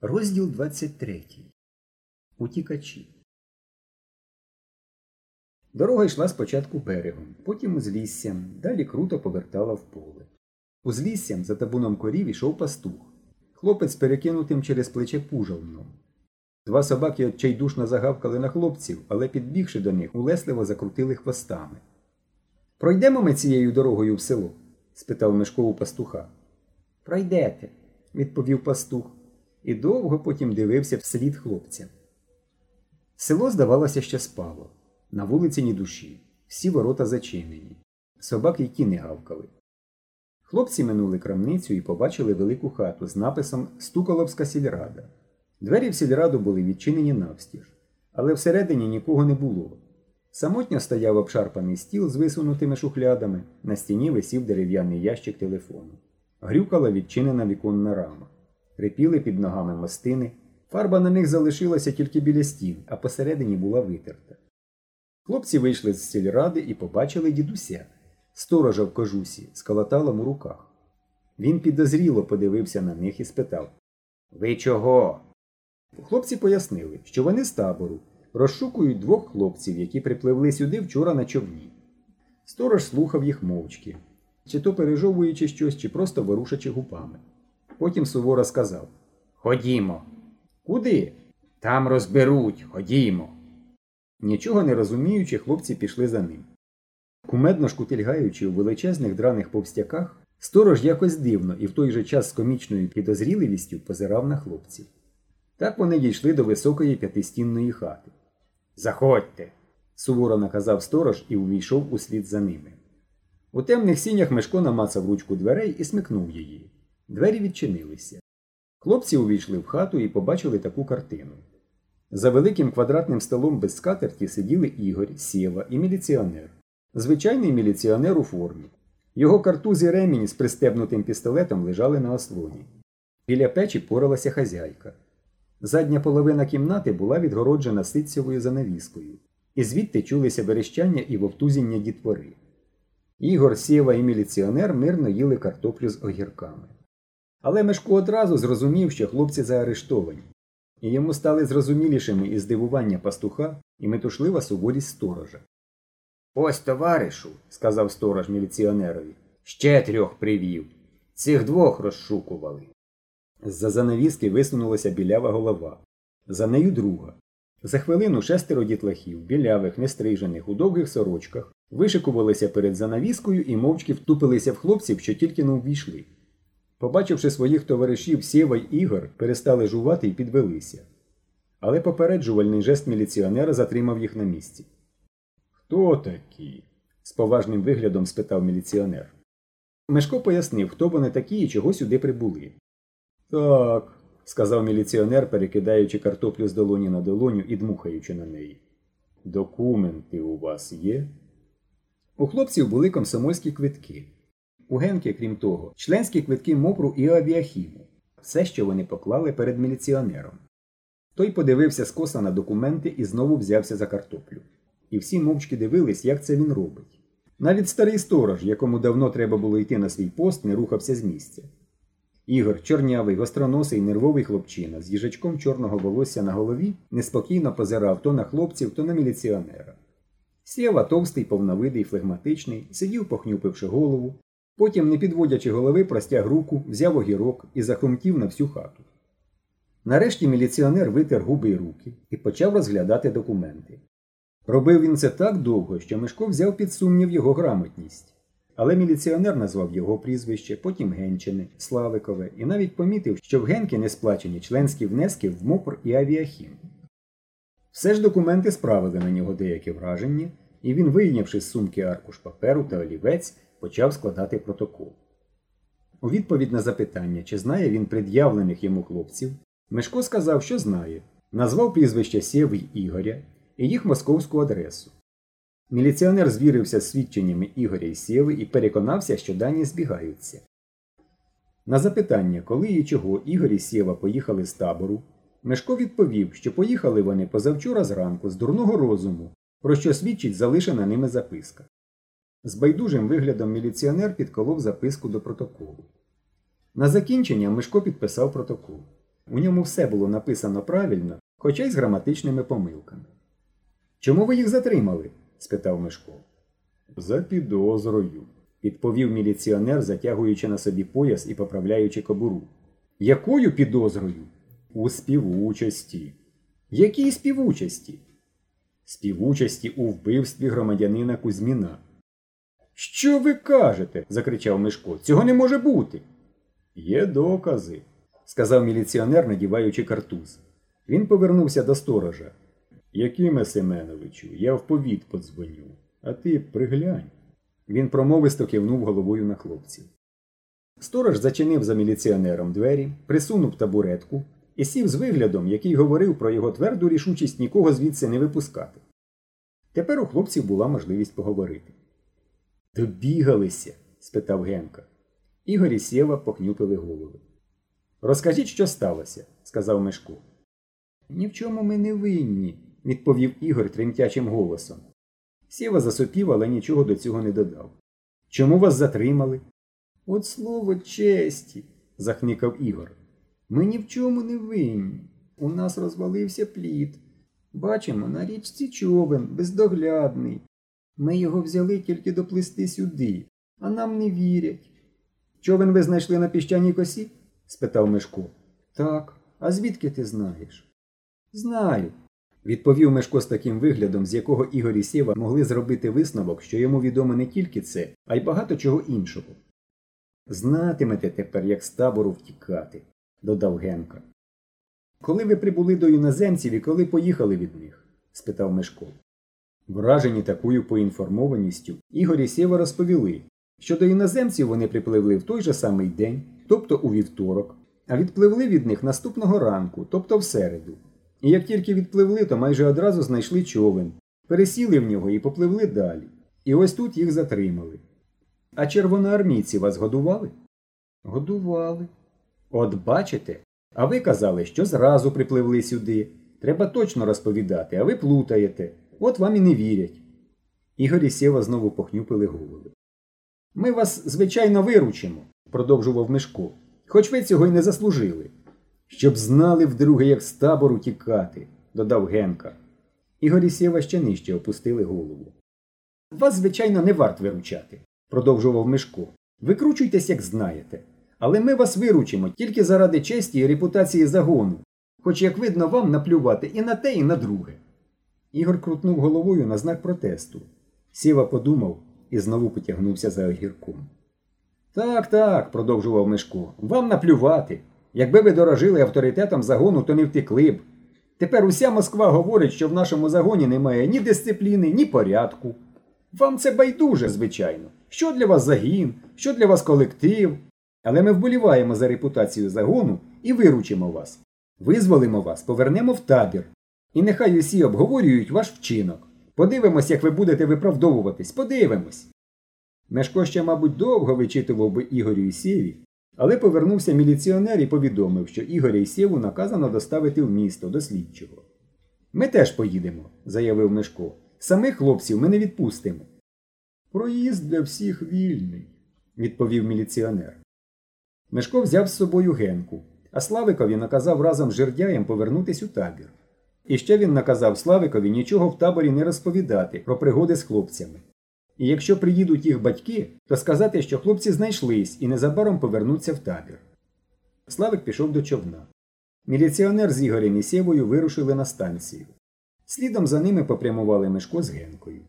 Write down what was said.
Розділ 23. Утікачі. Дорога йшла спочатку берегом, потім узліссям, далі круто повертала в поле. Узліссям за табуном корів ішов пастух. Хлопець перекинутим через плече пужалном. Два собаки отчайдушно загавкали на хлопців, але, підбігши до них, улесливо закрутили хвостами. Пройдемо ми цією дорогою в село? спитав Мешко у пастуха. Пройдете, відповів пастух, і довго потім дивився вслід хлопця. Село, здавалося, ще спало. На вулиці ні душі, всі ворота зачинені. Собаки й ті не гавкали. Хлопці минули крамницю і побачили велику хату з написом Стуколовська сільрада. Двері в сільраду були відчинені навстіж, але всередині нікого не було. Самотньо стояв обшарпаний стіл з висунутими шухлядами, на стіні висів дерев'яний ящик телефону. Грюкала відчинена віконна рама. Рипіли під ногами мостини, фарба на них залишилася тільки біля стін, а посередині була витерта. Хлопці вийшли з сільради і побачили дідуся. Сторожа в кожусі з калаталом у руках. Він підозріло подивився на них і спитав Ви чого? Хлопці пояснили, що вони з табору розшукують двох хлопців, які припливли сюди вчора на човні. Сторож слухав їх мовчки, чи то пережовуючи щось, чи просто ворушачи губами. Потім суворо сказав Ходімо. Куди? Там розберуть, ходімо. Нічого не розуміючи, хлопці пішли за ним. Кумедно шкутильгаючи у величезних драних повстяках, сторож якось дивно і в той же час з комічною підозріливістю позирав на хлопців. Так вони дійшли до високої п'ятистінної хати. Заходьте, суворо наказав сторож і увійшов услід за ними. У темних сінях Мешко намацав ручку дверей і смикнув її. Двері відчинилися. Хлопці увійшли в хату і побачили таку картину. За великим квадратним столом без скатерті сиділи Ігор, Сєва і міліціонер. Звичайний міліціонер у формі. Його картуз і ремінь з пристебнутим пістолетом лежали на ослоні. Біля печі поралася хазяйка. Задня половина кімнати була відгороджена ситцевою занавіскою, і звідти чулися верещання і вовтузіння дітвори. Ігор, Сєва і міліціонер мирно їли картоплю з огірками. Але Мешко одразу зрозумів, що хлопці заарештовані, і йому стали зрозумілішими і здивування пастуха, і метушлива суворість сторожа. Ось, товаришу, сказав сторож міліціонерові, ще трьох привів. Цих двох розшукували. З-за занавіски висунулася білява голова. За нею друга. За хвилину шестеро дітлахів, білявих, нестрижених, у довгих сорочках, вишикувалися перед занавіскою і мовчки втупилися в хлопців, що тільки не увійшли. Побачивши своїх товаришів Сєва й Ігор, перестали жувати і підвелися. Але попереджувальний жест міліціонера затримав їх на місці. Хто такі? з поважним виглядом спитав міліціонер. Мешко пояснив, хто вони такі і чого сюди прибули. Так, сказав міліціонер, перекидаючи картоплю з долоні на долоню і дмухаючи на неї. Документи у вас є? У хлопців були комсомольські квитки. У Генки, крім того, членські квитки мопру і авіахіму. Все, що вони поклали перед міліціонером. Той подивився скоса на документи і знову взявся за картоплю. І всі мовчки дивились, як це він робить. Навіть старий сторож, якому давно треба було йти на свій пост, не рухався з місця. Ігор, чорнявий, гостроносий, нервовий хлопчина з їжачком чорного волосся на голові, неспокійно позирав то на хлопців, то на міліціонера. Сєва, товстий, повновидий, флегматичний, сидів, похнюпивши голову, потім, не підводячи голови, простяг руку, взяв огірок і захрумтів на всю хату. Нарешті міліціонер витер губи й руки і почав розглядати документи. Робив він це так довго, що Мишко взяв під сумнів його грамотність. Але міліціонер назвав його прізвище, потім Генчини, Славикове, і навіть помітив, що в Генки не сплачені членські внески в МОПР і авіахім. Все ж документи справили на нього деяке враження, і він, вийнявши з сумки аркуш паперу та олівець, почав складати протокол. У відповідь на запитання, чи знає він пред'явлених йому хлопців, Мешко сказав, що знає, назвав прізвище Сєви Ігоря і їх московську адресу. Міліціонер звірився з свідченнями Ігоря і Сєви і переконався, що дані збігаються. На запитання, коли і чого Ігор і Сєва поїхали з табору, Мешко відповів, що поїхали вони позавчора зранку з дурного розуму, про що свідчить залишена ними записка. З байдужим виглядом міліціонер підколов записку до протоколу. На закінчення Мишко підписав протокол. У ньому все було написано правильно, хоча й з граматичними помилками. Чому ви їх затримали? спитав Мишко. За підозрою, відповів міліціонер, затягуючи на собі пояс і поправляючи кобуру. Якою підозрою? У співучасті. Якій співучасті? Співучасті у вбивстві громадянина Кузьміна. Що ви кажете? закричав Мишко. Цього не може бути. Є докази, сказав міліціонер, надіваючи картуз. Він повернувся до сторожа. Якиме Семеновичу, я в повіт подзвоню, а ти приглянь. Він промовисто кивнув головою на хлопців. Сторож зачинив за міліціонером двері, присунув табуретку і сів з виглядом, який говорив про його тверду рішучість нікого звідси не випускати. Тепер у хлопців була можливість поговорити. Добігалися? спитав Генка. Ігор і Сєва похнюпили голови. Розкажіть, що сталося, сказав Мишко. Ні в чому ми не винні, відповів Ігор тремтячим голосом. Сєва засопів, але нічого до цього не додав. Чому вас затримали? От слово честі, захникав Ігор. Ми ні в чому не винні. У нас розвалився плід. Бачимо, на річці човен, бездоглядний. Ми його взяли тільки доплисти сюди, а нам не вірять. Човен ви знайшли на піщаній косі? спитав Мишко. Так, а звідки ти знаєш? Знаю, відповів Мишко з таким виглядом, з якого Ігор і Сєва могли зробити висновок, що йому відомо не тільки це, а й багато чого іншого. Знатимете тепер, як з табору втікати, додав Генка. Коли ви прибули до іноземців і коли поїхали від них? спитав Мишко. Вражені такою поінформованістю, Ігор і Сєва розповіли, що до іноземців вони припливли в той же самий день, тобто у вівторок, а відпливли від них наступного ранку, тобто в середу. І як тільки відпливли, то майже одразу знайшли човен, пересіли в нього і попливли далі. І ось тут їх затримали. А червоноармійці вас годували? Годували. От бачите, а ви казали, що зразу припливли сюди. Треба точно розповідати, а ви плутаєте. От вам і не вірять. Ігор і Сєва знову похнюпили голови. Ми вас, звичайно, виручимо, продовжував Мишко, хоч ви цього й не заслужили. Щоб знали вдруге, як з табору тікати, додав Генка. Ігор і Сєва ще нижче опустили голову. Вас, звичайно, не варт виручати, продовжував Мишко. Викручуйтесь, як знаєте. Але ми вас виручимо тільки заради честі і репутації загону, хоч, як видно, вам наплювати і на те, і на друге. Ігор крутнув головою на знак протесту. Сіва подумав і знову потягнувся за огірком. Так, так, продовжував Мишко, вам наплювати. Якби ви дорожили авторитетом загону, то не втекли б. Тепер уся Москва говорить, що в нашому загоні немає ні дисципліни, ні порядку. Вам це байдуже, звичайно. Що для вас загін, що для вас колектив. Але ми вболіваємо за репутацію загону і виручимо вас. Визволимо вас, повернемо в табір. І нехай усі обговорюють ваш вчинок. Подивимось, як ви будете виправдовуватись, подивимось. Мешко ще, мабуть, довго вичитував би Ігорю і Сєві, але повернувся міліціонер і повідомив, що Ігоря і Сєву наказано доставити в місто до слідчого. Ми теж поїдемо, заявив Мешко. Самих хлопців ми не відпустимо. Проїзд для всіх вільний, відповів міліціонер. Мешко взяв з собою Генку, а Славикові наказав разом з жердяєм повернутись у табір. І ще він наказав Славикові нічого в таборі не розповідати про пригоди з хлопцями. І якщо приїдуть їх батьки, то сказати, що хлопці знайшлись і незабаром повернуться в табір. Славик пішов до човна. Міліціонер з Ігорем і Сєвою вирушили на станцію. Слідом за ними попрямували Мешко з Генкою.